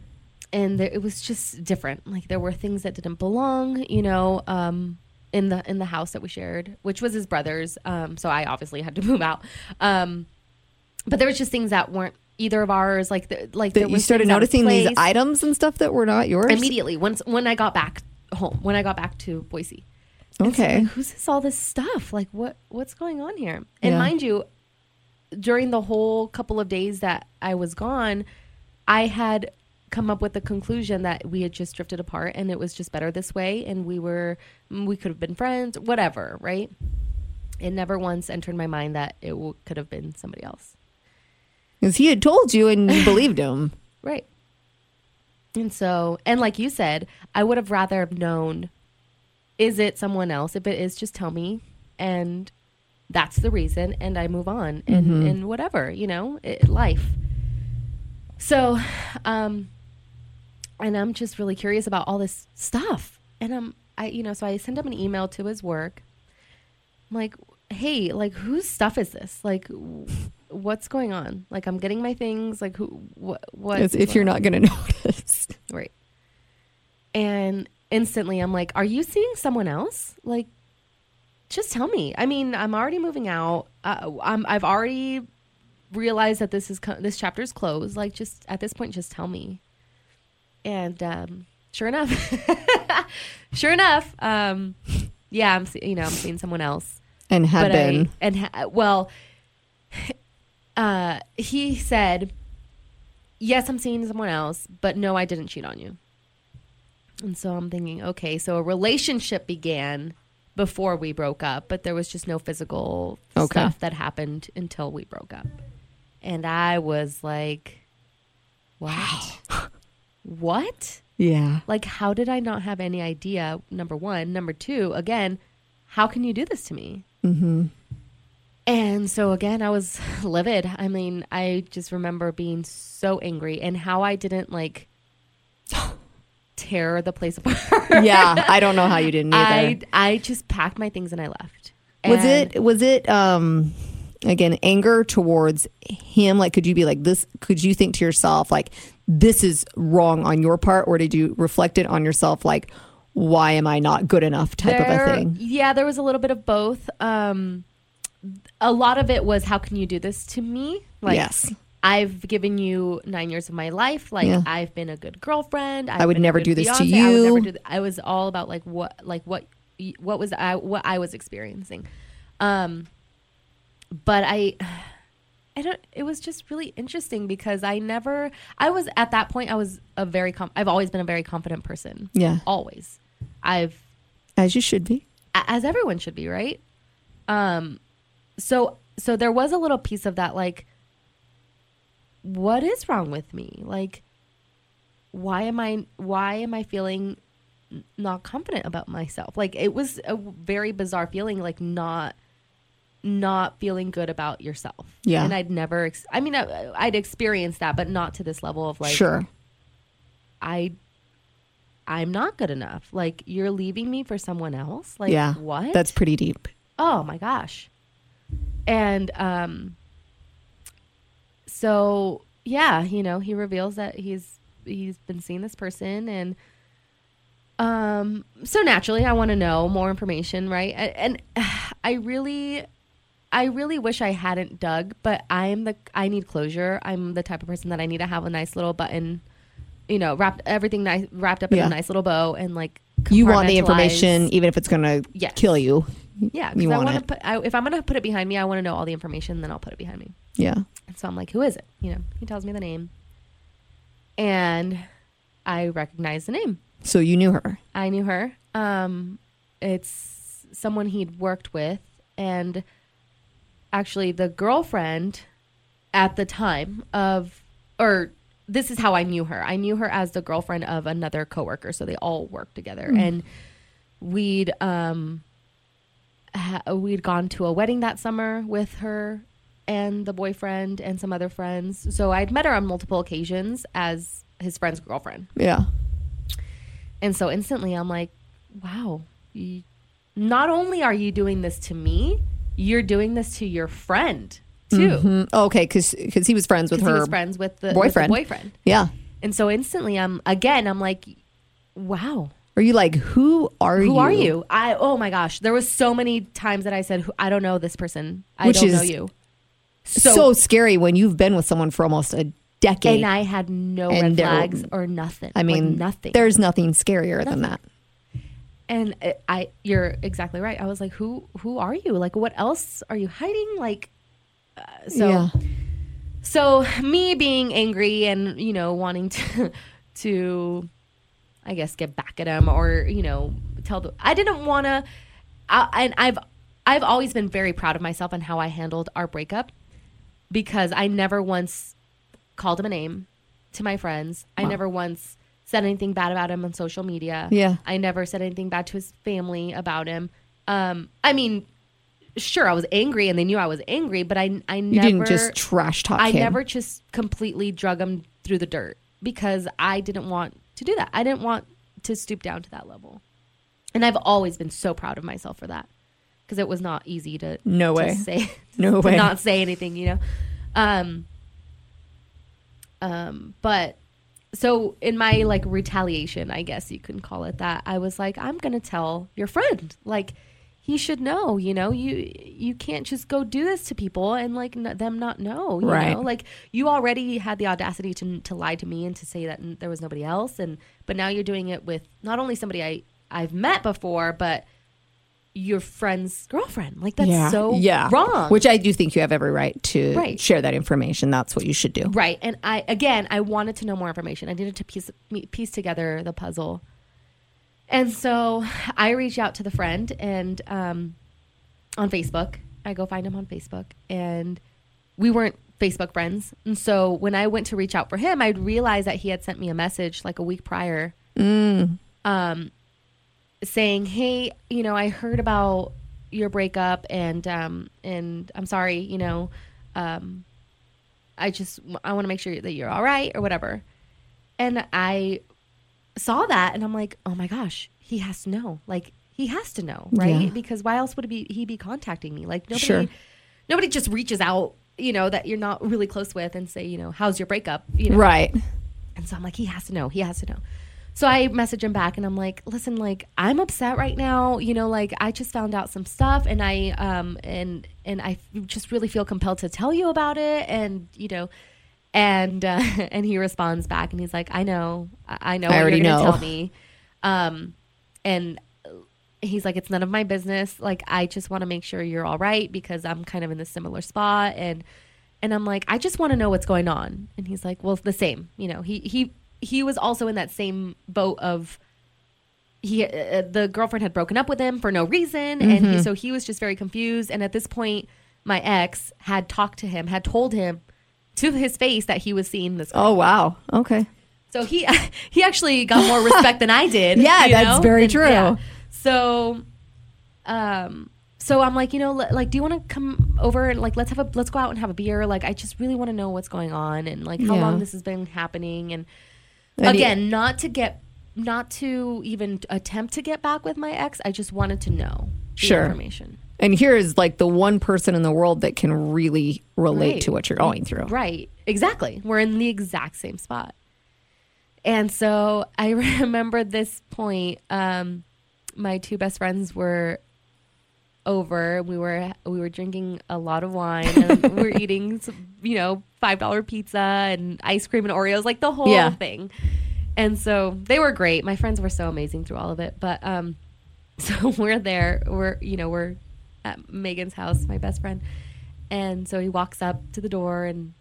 and there, it was just different. Like there were things that didn't belong, you know, um, in the in the house that we shared, which was his brother's. Um, so I obviously had to move out. Um, but there was just things that weren't either of ours. Like the, like there That you started things out of noticing these items and stuff that were not yours. immediately once when I got back home. When I got back to Boise. And so Okay. like, who's this all this stuff? Like what what's going on here? And Yeah. mind you, during the whole couple of days that I was gone, I had come up with the conclusion that we had just drifted apart and it was just better this way and we were mm, we could have been friends, whatever, right? It never once entered my mind that it w- could have been somebody else. Because he had told you and you believed him. Right. And so, and like you said, I would have rather have known is it someone else? If it is, just tell me. And that's the reason. And I move on and, and whatever, you know, it, life. So, um, and I'm just really curious about all this stuff. And I'm, I, you know, so I send him an email to his work. I'm like, hey, like, whose stuff is this? Like, what's going on? Like, I'm getting my things. Like, who, what, what? As if you're not going to notice. Right. And instantly I'm like, are you seeing someone else? Like, just tell me. I mean, I'm already moving out. Uh, I'm, I've already realized that this is co- this chapter is closed. Like, just at this point, just tell me. And um, sure enough, sure enough, um, yeah, I'm you know I'm seeing someone else And had been. I, and ha- well, uh, he said, "Yes, I'm seeing someone else, but no, I didn't cheat on you." And so I'm thinking, okay, so a relationship began before we broke up, but there was just no physical Okay. stuff that happened until we broke up. And I was like, "What? what?" yeah. Like, how did I not have any idea? Number one. Number two, again, how can you do this to me? Mm-hmm. And so, again, I was livid. I mean, I just remember being so angry and how I didn't like tear the place apart. Yeah. I don't know how you didn't either. I, I just packed my things and I left. was it, was it, um, again, anger towards him? Like, could you be like this? Could you think to yourself, like, this is wrong on your part? Or did you reflect it on yourself, like, why am I not good enough type of a thing? Yeah, there was a little bit of both. Um, a lot of it was, how can you do this to me? Like, Yes. I've given you nine years of my life. Like Yeah. I've been a good girlfriend. I've I would never do this to fiance. I, would never you. do I was all about like what, like what, what was I, what I was experiencing. Um, but I, I don't. It was just really interesting because I never. I was at that point. I was a very. Com- I've always been a very confident person. Yeah. Always. I've As you should be. as everyone should be, right? Um, so so there was a little piece of that, like, what is wrong with me? Like, why am I why am I feeling not confident about myself? Like, it was a very bizarre feeling, like not not feeling good about yourself. Yeah. and I'd never. Ex- I mean, I, I'd experienced that, but not to this level of like, sure. I I'm not good enough. Like you're leaving me for someone else? Like yeah. what? That's pretty deep. oh my gosh. And um so yeah, you know, he reveals that he's he's been seeing this person and um so naturally I want to know more information, right? A- And, I really I really wish I hadn't dug, but I'm the I need closure. I'm the type of person that I need to have a nice little button, you know, wrapped everything nice wrapped up in Yeah. a nice little bow and like You want the information, even if it's going to Yes. kill you. Yeah, because I want to put. I, if I'm gonna put it behind me, I want to know all the information. Then I'll put it behind me. Yeah. And so I'm like, who is it? You know, he tells me the name, and I recognize the name. So you knew her. I knew her. Um, it's someone he'd worked with, and actually the girlfriend at the time of, or this is how I knew her. I knew her as the girlfriend of another coworker, so they all worked together, and we'd um, we'd gone to a wedding that summer with her and the boyfriend and some other friends. So I'd met her on multiple occasions as his friend's girlfriend. Yeah. And so instantly I'm like, wow, you, not only are you doing this to me, you're doing this to your friend too. Mm, okay, because because he was friends with her he was friends with the with the boyfriend. boyfriend. Yeah. And so instantly I'm again, I'm like, wow, Are you like, who are you? who are you? I oh my gosh, there was so many times that I said, "Who- I don't know this person. I Which don't know is you. So, scary when you've been with someone for almost a decade. and I had no And red there- flags or nothing. I Like, mean, nothing. There's nothing scarier than that. and it, I, you're exactly right. I was like, who, who are you? Like, what else are you hiding? Like, uh, so, yeah. so me being angry and you know wanting to, to, I guess get back at him or you know tell the. I didn't want to, and I've, I've always been very proud of myself and how I handled our breakup, because I never once called him a name to my friends. I never once said anything bad about him on social media. Yeah. I never said anything bad to his family about him. Um, I mean, sure, I was angry and they knew I was angry, but I, I You never, didn't just trash talk I him. never just completely drug him through the dirt because I didn't want to do that. I didn't want to stoop down to that level. And I've always been so proud of myself for that because it was not easy to, No to way. say, No to way. not say anything, you know? Um, um, but so in my like retaliation, I guess you can call it that. I was like, I'm gonna tell your friend, like he should know. You know, you you can't just go do this to people and like n- them not know. You Right. know, like you already had the audacity to to lie to me and to say that n- there was nobody else, and but now you're doing it with not only somebody I I've met before, but your friend's girlfriend. Like that's yeah. so yeah. wrong. Which I do think you have every right to Right. share that information. That's what you should do. Right. And I again, I wanted to know more information. I needed to piece piece together the puzzle. And so I reach out to the friend and um, on Facebook. I go find him on Facebook and we weren't Facebook friends. And so when I went to reach out for him, I realized that he had sent me a message like a week prior um, saying, "Hey, you know, I heard about your breakup, and um, and I'm sorry, you know, um, I just I want to make sure that you're all right or whatever." And I saw that, and I'm like, "Oh my gosh, he has to know! Like, he has to know, right? Yeah. Because why else would be he be contacting me? Like, nobody, Sure. nobody just reaches out." You know that you're not really close with, and say, you know, how's your breakup? You know, Right. and so I'm like, he has to know. He has to know. so I message him back and I'm like, listen, like I'm upset right now. You know, like I just found out some stuff and I um and and I just really feel compelled to tell you about it. And you know, and uh, and he responds back and he's like, I know, I know I already know. tell me. Um, and he's like, it's none of my business. Like I just want to make sure you're all right because I'm kind of in this similar spot and. And I'm like, I just want to know what's going on. And he's like, well, it's the same. You know, he he he was also in that same boat of he uh, the girlfriend had broken up with him for no reason, and Mm-hmm. he, so he was just very confused. And at this point, my ex had talked to him, had told him to his face that he was seeing this. Oh wow. Okay. So he he actually got more respect than I did. Yeah, that's know? very And- true. So, um, so I'm like, you know, li- like, do you want to come over and like let's have a let's go out and have a beer? Like, I just really want to know what's going on and like how Yeah. long this has been happening. And And he- again, not to get not to even attempt to get back with my ex. I just wanted to know the Sure. information. And here is like the one person in the world that can really relate Right. to what you're going through. Right. Exactly. We're in the exact same spot. And so I remember this point. Um, my two best friends were over. We were we were drinking a lot of wine and we were eating, some, you know, five dollar pizza and ice cream and Oreos, like the whole Yeah. thing. And so they were great. My friends were so amazing through all of it. But um, so we're there. We're you know we're at Megan's house, my best friend, and so he walks up to the door and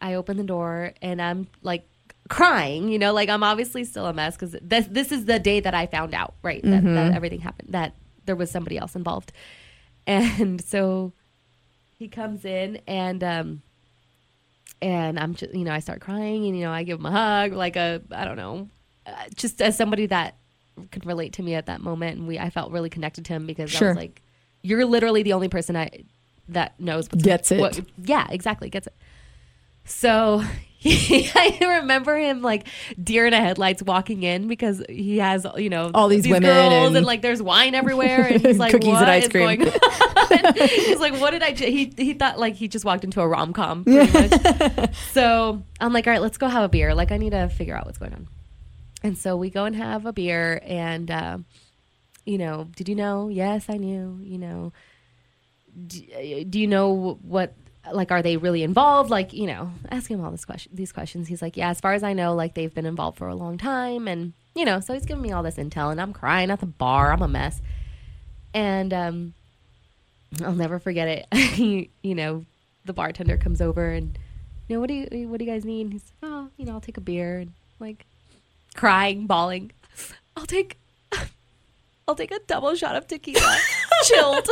I open the door and I'm like crying, you know, like I'm obviously still a mess because this this is the day that I found out, right, that, that everything happened, that there was somebody else involved, and so he comes in and um and I'm just you know I start crying and you know I give him a hug like a I don't know uh, just as somebody that could relate to me at that moment. And we I felt really connected to him because I was like you're literally the only person I that knows what's Gets it. what- yeah exactly gets it so he, I remember him like deer in the headlights walking in because he has you know All these women girls and, and- like there's wine everywhere and he's like Cookies and ice is cream." going on?" he's like what did I ju-? he he thought like he just walked into a rom com so I'm like all right let's go have a beer like I need to figure out what's going on and so we go and have a beer and uh, you know did you know? Yes I knew you know. Do, do you know what like are they really involved? Like you know ask him all this question these questions. He's like yeah as far as i know like they've been involved for a long time. And you know so he's giving me all this intel and i'm crying at the bar. I'm a mess. And um i'll never forget it. You know the bartender comes over and you know what do you what do you guys need? He's oh you know i'll take a beer and like crying bawling. I'll take i'll take a double shot of tequila chilled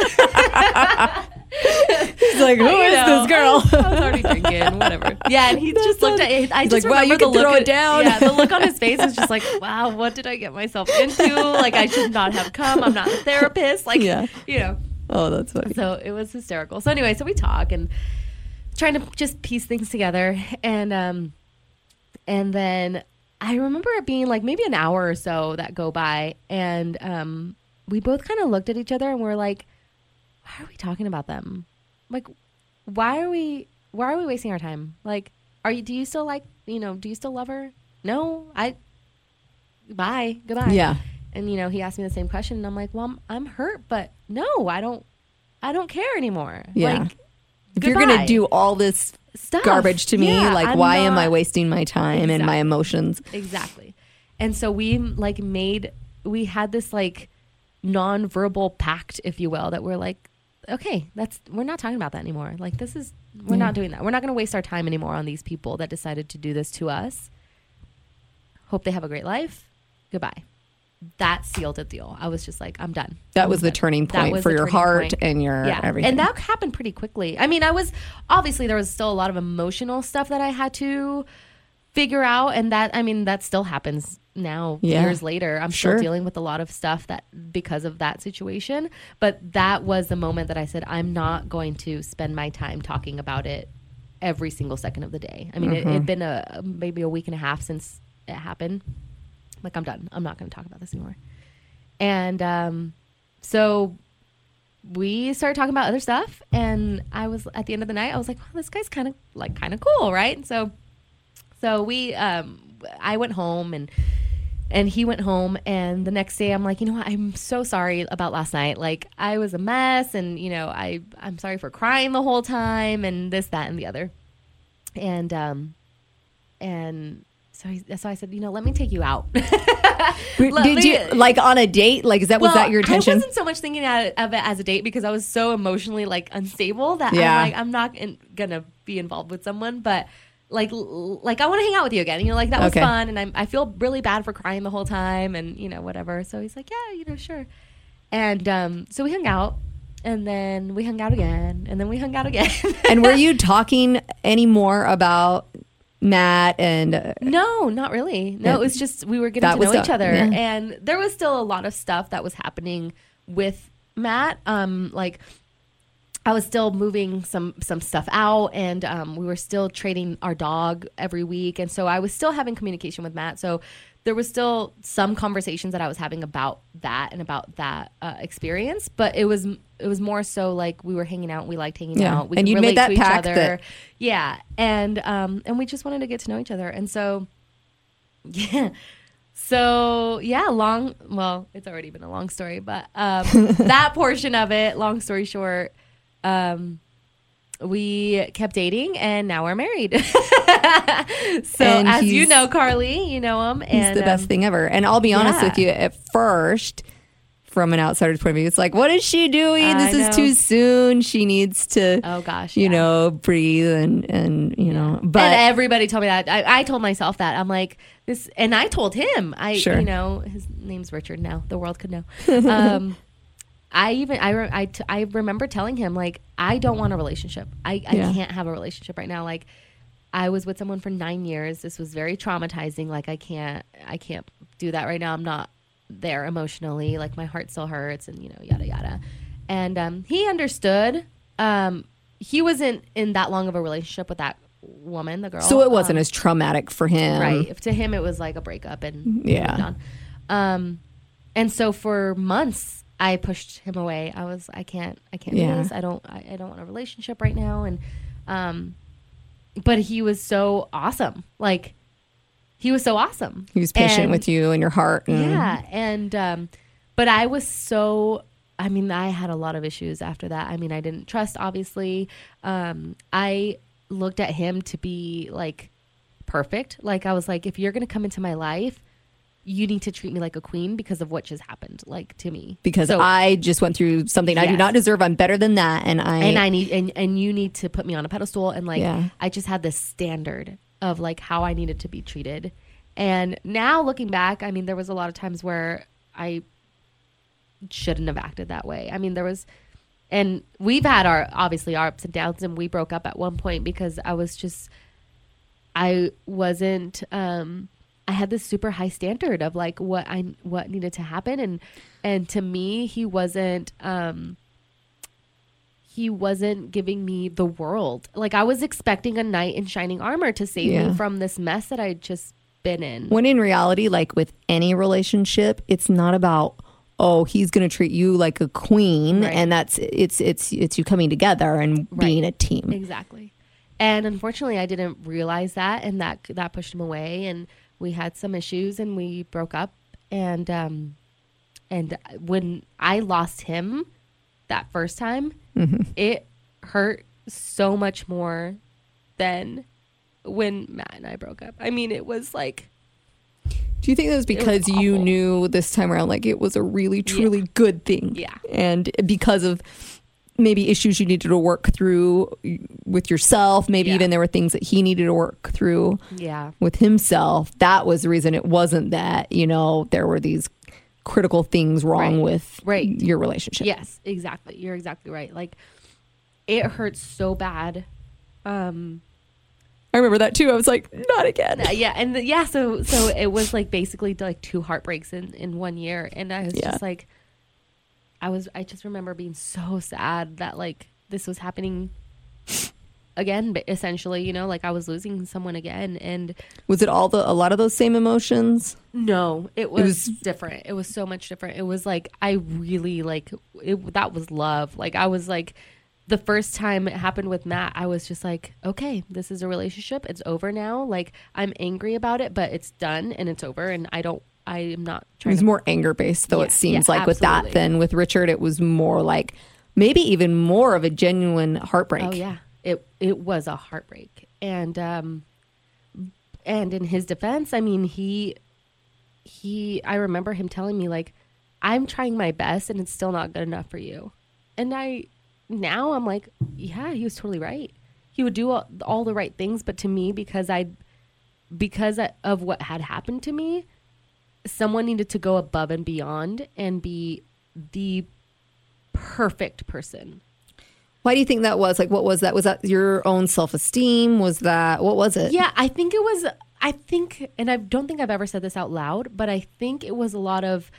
He's like, who is this girl? I was already drinking, whatever. Yeah, and he just looked at it. I just like, wow, you remember can the look throw it down. Yeah, the look on his face is just like, wow, what did I get myself into? Like, I should not have come. I'm not a therapist. Like, Yeah. you know. oh, that's funny. So it was hysterical. So anyway, so we talk and trying to just piece things together, and um, and then I remember it being like maybe an hour or so that go by, and um, we both kind of looked at each other and we're like, why are we talking about them? Like, why are we why are we wasting our time? Like, are you do you still like you know do you still love her? No, I. Bye, goodbye. Yeah. And you know, he asked me the same question, and I'm like, "Well, I'm, I'm hurt, but no, I don't, I don't care anymore." Yeah. Like, If you're gonna do all this Stuff. garbage to me, Yeah, like, I'm why am I wasting my time and my Exactly. emotions? exactly. And so we like made, we had this like non-verbal pact, if you will, that we're like, okay, that's we're not talking about that anymore. Like, this is we're not doing that. We're not going to waste our time anymore on these people that decided to do this to us. Hope they have a great life. Goodbye. That sealed the deal. I was just like, I'm done. That I'm was the turning point for your heart point. and your yeah. everything. And that happened pretty quickly. I mean, I was obviously there was still a lot of emotional stuff that I had to figure out, and that I mean that still happens now Yeah. years later. I'm Sure. still dealing with a lot of stuff that because of that situation. But that was the moment that I said I'm not going to spend my time talking about it every single second of the day. I mean, it Mm-hmm. had been a maybe a week and a half since it happened. Like I'm done. I'm not going to talk about this anymore. And um, so we started talking about other stuff and i was at the end of the night i was like well, this guy's kind of like kind of cool right and so so we um i went home and and he went home and the next day i'm like you know what i'm so sorry about last night like i was a mess and you know i i'm sorry for crying the whole time and this that and the other and um and so he, so i said you know let me take you out Let Did you like on a date? Like, is that was that your intention? I wasn't so much thinking of it as a date because I was so emotionally like unstable that Yeah. I'm like I'm not in, gonna be involved with someone, but like l- like I want to hang out with you again. You know, like that was Okay. fun, and I'm, I feel really bad for crying the whole time, and you know whatever. So he's like, yeah, you know, sure. And um, so we hung out, and then we hung out again, and then we hung out again. and were you talking any more about Matt and uh, No, not really. No, Yeah. it was just we were getting That to know the- each other, yeah. and there was still a lot of stuff that was happening with Matt. Um, like I was still moving some some stuff out, and um, we were still trading our dog every week, and so I was still having communication with Matt. So there was still some conversations that I was having about that and about that uh, experience, but it was it was more so like we were hanging out, we liked hanging Yeah. out, we And you'd made relate that to each pact other, that- yeah, and um, and we just wanted to get to know each other, and so yeah. So yeah, long. Well, it's already been a long story, but um, that portion of it. Long story short, um, we kept dating, and now we're married. so And as you know, Carly, you know him, he's and the best um, thing ever. And I'll be honest yeah. with you, at first, from an outsider's point of view, it's like, what is she doing? I this is too soon. She needs to, Oh gosh, you yeah. know, breathe and and you know. and But everybody told me that. I, I told myself that. I'm like this, and I told him. I, Sure. you know, his name's Richard. Now the world could know. Um, I even I, re- I, t- I remember telling him like I don't want a relationship. I, I Yeah. can't have a relationship right now. Like I was with someone for nine years. This was very traumatizing. Like I can't I can't do that right now. I'm not there emotionally. Like my heart still hurts, and you know yada yada. And um, he understood. Um, he wasn't in that long of a relationship with that woman, the girl. so it wasn't Um, as traumatic for him, right. If to him it was like a breakup and Yeah. Um, and so for months I pushed him away. I was I can't I can't Yeah. do this. I don't I, I don't want a relationship right now. And um, but he was so awesome. Like he was so awesome. He was patient And- with you and your heart. And, yeah, and um, but I was so. I mean, I had a lot of issues after that. I mean, I didn't trust. Obviously, um, I looked at him to be like perfect. Like I was like, if you're gonna come into my life, you need to treat me like a queen because of what just happened, like to me. because So- I just went through something I do not deserve. I'm better than that, and I and I need and, and you need to put me on a pedestal and like Yeah. I just had this standard of like how I needed to be treated. And now looking back, I mean there was a lot of times where I shouldn't have acted that way. I mean there was and we've had our obviously our ups and downs and we broke up at one point because I was just I wasn't um I had this super high standard of like what I what needed to happen and and to me he wasn't um he wasn't giving me the world. Like I was expecting a knight in shining armor to save Yeah. me from this mess that I'd just been in. When in reality, like with any relationship, it's not about oh he's going to treat you like a queen, Right. and that's it's it's it's you coming together and being a team. Exactly. And unfortunately, I didn't realize that, and that that pushed him away. And we had some issues, and we broke up. And um, and when I lost him that first time, Mm-hmm. it hurt so much more than when Matt and I broke up. I mean, it was like Do you think that was because you knew this time around like it was a really truly good thing? Yeah. and because of maybe issues you needed to work through with yourself, maybe Yeah. even there were things that he needed to work through. yeah, with himself, that was the reason it wasn't that, you know, there were these critical things wrong Right. with Right. your relationship. Yes, exactly. You're exactly right. Like it hurts so bad. Um I remember that too. I was like, not again. Yeah, and the, yeah, so so it was like basically like two heartbreaks in in one year, and I was Yeah. just like, I was I just remember being so sad that like this was happening again, but essentially, you know, like I was losing someone again, and Was it all the a lot of those same emotions? no, it was, was- different. It was so much different. It was like I really like it. That was love. Like I was like. The first time it happened with Matt, I was just like, okay, this is a relationship. It's over now. Like, I'm angry about it, but it's done and it's over. And I don't I am not It trying was to more anger based, though Yeah, it seems yeah, like with that than with Richard. It was more like maybe even more of a genuine heartbreak. Oh yeah, it it was a heartbreak, and um, and in his defense, I mean he he I remember him telling me like I'm trying my best and it's still not good enough for you, and I now I'm like yeah he was totally right. He would do all, all the right things, but to me because I because of what had happened to me, someone needed to go above and beyond and be the perfect person Why do you think that was? Like, what was that? Was that your own self esteem? Was that what was it? Yeah, I think it was. I think, and I don't think I've ever said this out loud, but I think it was a lot of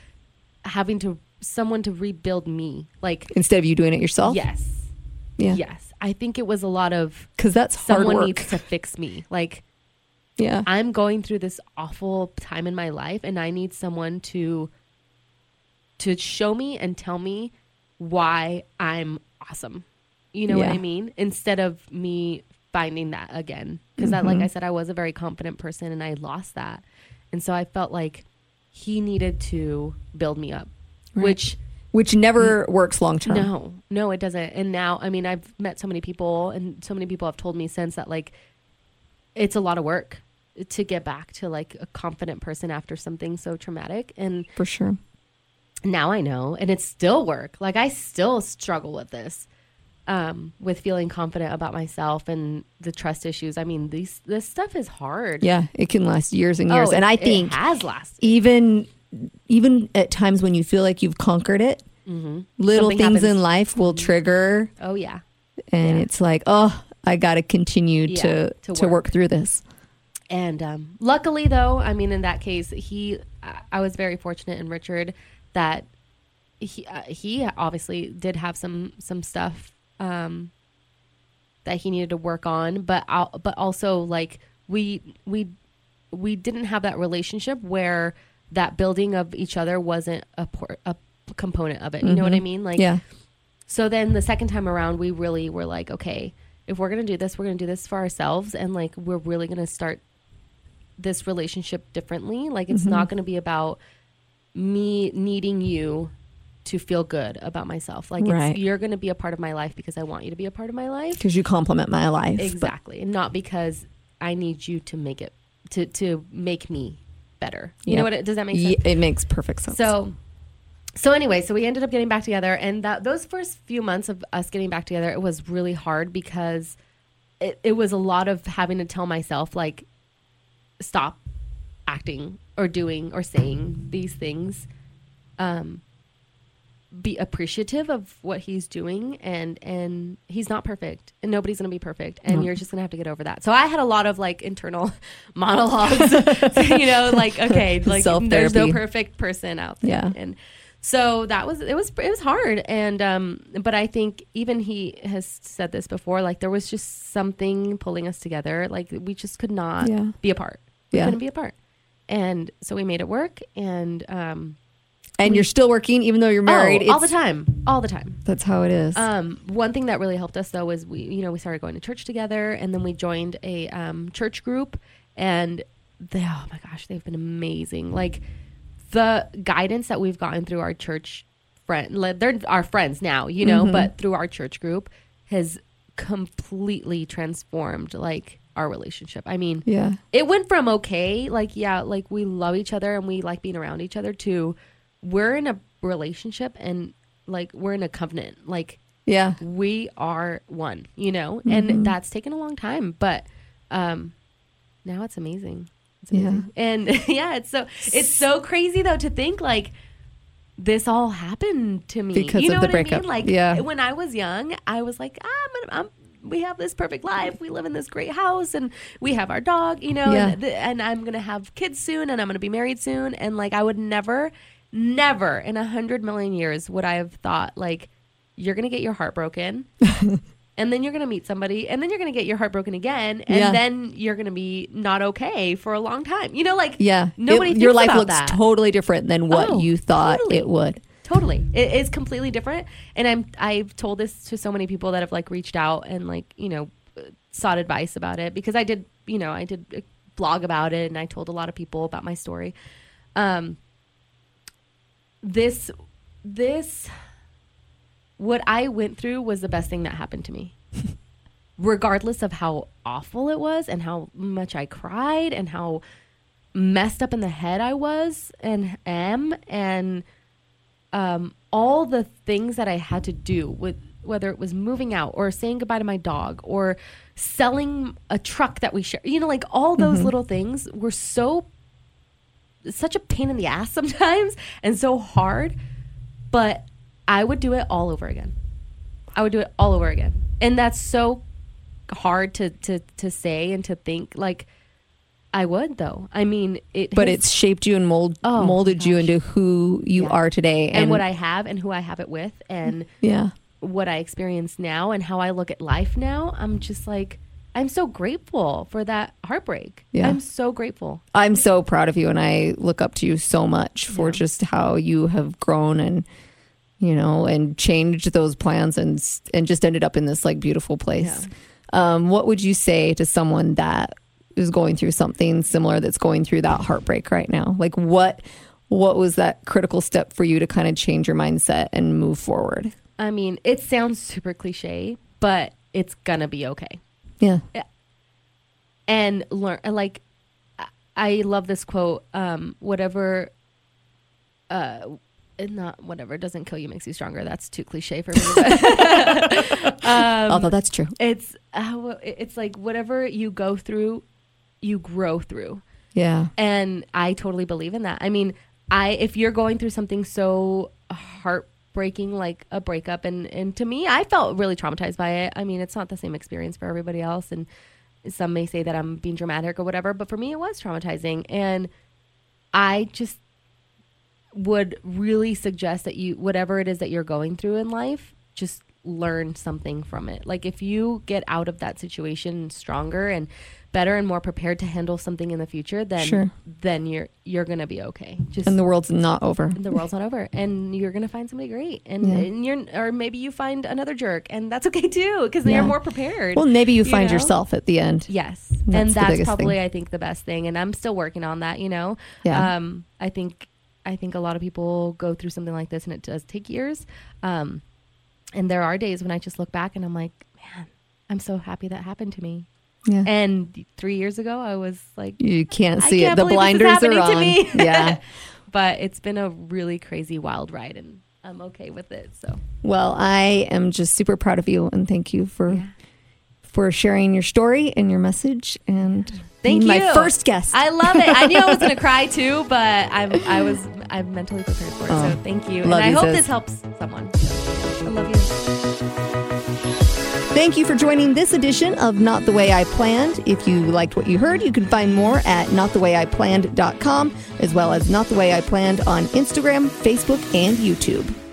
having to someone to rebuild me. Like, Instead of you doing it yourself. yes, Yeah. yes. I think it was a lot of Because that's hard someone work. needs to fix me. Like, yeah. I'm going through this awful time in my life, and I need someone to to show me and tell me why I'm awesome. You know what I mean? Instead of me finding that again, because Mm-hmm. like I said, I was a very confident person, and I lost that, and so I felt like he needed to build me up, Right. which Which never works long term. no, no, it doesn't. And now, I mean, I've met so many people, and so many people have told me since that like it's a lot of work to get back to like a confident person after something so traumatic. And For sure. now I know, and it's still work. Like I still struggle with this, um, with feeling confident about myself and the trust issues. I mean, these this stuff is hard. Yeah. It can last years and years. Oh, and I it think has lasted. even even at times when you feel like you've conquered it, little Mm-hmm. Something things happens. in life will trigger Oh yeah. and Yeah. it's like, oh, I got to continue Yeah, to to to work work. through this. And um, luckily, though, I mean, in that case, he, I- I was very fortunate in Richard that he, uh, he obviously did have some some stuff um, that he needed to work on, but al- but also like we we we didn't have that relationship where that building of each other wasn't a por- a component of it. You know what I mean? Like yeah. so then the second time around, we really were like, okay, if we're gonna do this, we're gonna do this for ourselves, and like we're really gonna start this relationship differently. Like it's not gonna be about me needing you to feel good about myself. Like Right. it's, you're gonna be a part of my life because I want you to be a part of my life. Because you complement my life. Exactly, and not because I need you to make it to to make me better. You know what? It, does that make sense? It makes perfect sense. So, so anyway, so we ended up getting back together, and that those first few months of us getting back together, it was really hard because it, it was a lot of having to tell myself like, stop acting or doing or saying these things, um, be appreciative of what he's doing, and and he's not perfect, and nobody's gonna be perfect, and No. you're just gonna have to get over that. So I had a lot of like internal monologues, you know, like okay, like there's no perfect person out there, Yeah. and so that was it was it was hard, and um, but I think even he has said this before, like there was just something pulling us together, like we just could not Yeah. be apart, we Yeah. couldn't be apart, and so we made it work, and um, and you're still working even though you're married. oh, all the time, all the time. That's how it is. Um, one thing that really helped us though was we, you know, we started going to church together, and then we joined a um, church group, and they, oh my gosh, they've been amazing. Like the guidance that we've gotten through our church friend, like, they're our friends now, you know, but through our church group has completely transformed like our relationship. I mean, yeah. it went from okay, like yeah, like we love each other and we like being around each other to we're in a relationship and like we're in a covenant. Like Yeah. we are one, you know? Mm-hmm. And that's taken a long time, but um now it's amazing. It's Yeah. And yeah, it's so it's so crazy though to think like this all happened to me Because you know of the what I breakup. mean? Like Yeah. when I was young, I was like, ah, I'm, gonna, I'm we have this perfect life. We live in this great house, and we have our dog. You know, Yeah. and, th- and I'm gonna have kids soon, and I'm gonna be married soon. And like, I would never, never in a hundred million years would I have thought like you're gonna get your heart broken. And then you're gonna meet somebody, and then you're gonna get your heart broken again, and Yeah. then you're gonna be not okay for a long time. You know, like Yeah. nobody It- your life looks that. totally different than what Oh, you thought totally. it would. Totally. It is completely different. And I'm I've told this to so many people that have like reached out and like, you know, sought advice about it because I did, you know, I did a blog about it and I told a lot of people about my story. um, this this what I went through was the best thing that happened to me. Regardless of how awful it was and how much I cried and how messed up in the head I was and am and um, all the things that I had to do with whether it was moving out or saying goodbye to my dog or selling a truck that we share, you know, like all those little things were so such a pain in the ass sometimes and so hard, but I would do it all over again. I would do it all over again. And that's so hard to to to say and to think like I would though. I mean, it But has- it's shaped you and mold, Oh, molded you into who you Yeah. are today. and what I have and who I have it with and yeah. what I experience now and how I look at life now, I'm just like I'm so grateful for that heartbreak. Yeah. I'm so grateful. I'm so proud of you and I look up to you so much for Yeah. just how you have grown and you know and changed those plans and and just ended up in this like beautiful place. Um, what would you say to someone that is going through something similar that's going through that heartbreak right now? Like what what was that critical step for you to kind of change your mindset and move forward? I mean, it sounds super cliche, but it's gonna be okay. Yeah. and learn like I- love this quote um whatever uh and not whatever doesn't kill you makes you stronger that's too cliche for me but Although that's true. it's uh, it's like whatever you go through you grow through Yeah. and i totally believe in that i mean i if you're going through something so heartbreaking like a breakup. And and to me i felt really traumatized by it. I mean it's not the same experience for everybody else. And some may say that i'm being dramatic or whatever but for me it was traumatizing. And i just would really suggest that you whatever it is that you're going through in life just learn something from it. Like if you get out of that situation stronger and better and more prepared to handle something in the future then Sure. then you're you're gonna be okay just And the world's not over. the world's not over and you're gonna find somebody great and, Yeah. and you're or maybe you find another jerk and that's okay too because Yeah. you're more prepared Well, maybe you you find know? yourself at the end. Yes. That's and that's probably thing. I think the best thing and I'm still working on that, you know. Yeah. Um I think I think a lot of people go through something like this and it does take years. Um and there are days when I just look back and I'm like, man, I'm so happy that happened to me. Yeah. And 3 years ago I was like you can't see can't it. The believe this is blinders are on. yeah. but it's been a really crazy wild ride and I'm okay with it. So, Well, I am just super proud of you and thank you for yeah. for sharing your story and your message and Thank being my you. first guest. I love it. I knew I was going to cry too, but I'm I was I'm mentally prepared for it. Oh, so thank you. And I you, hope this helps someone. I love you. Thank you for joining this edition of Not the Way I Planned. If you liked what you heard, you can find more at notthewayiplanned.com as well as Not the Way I Planned on Instagram, Facebook, and YouTube.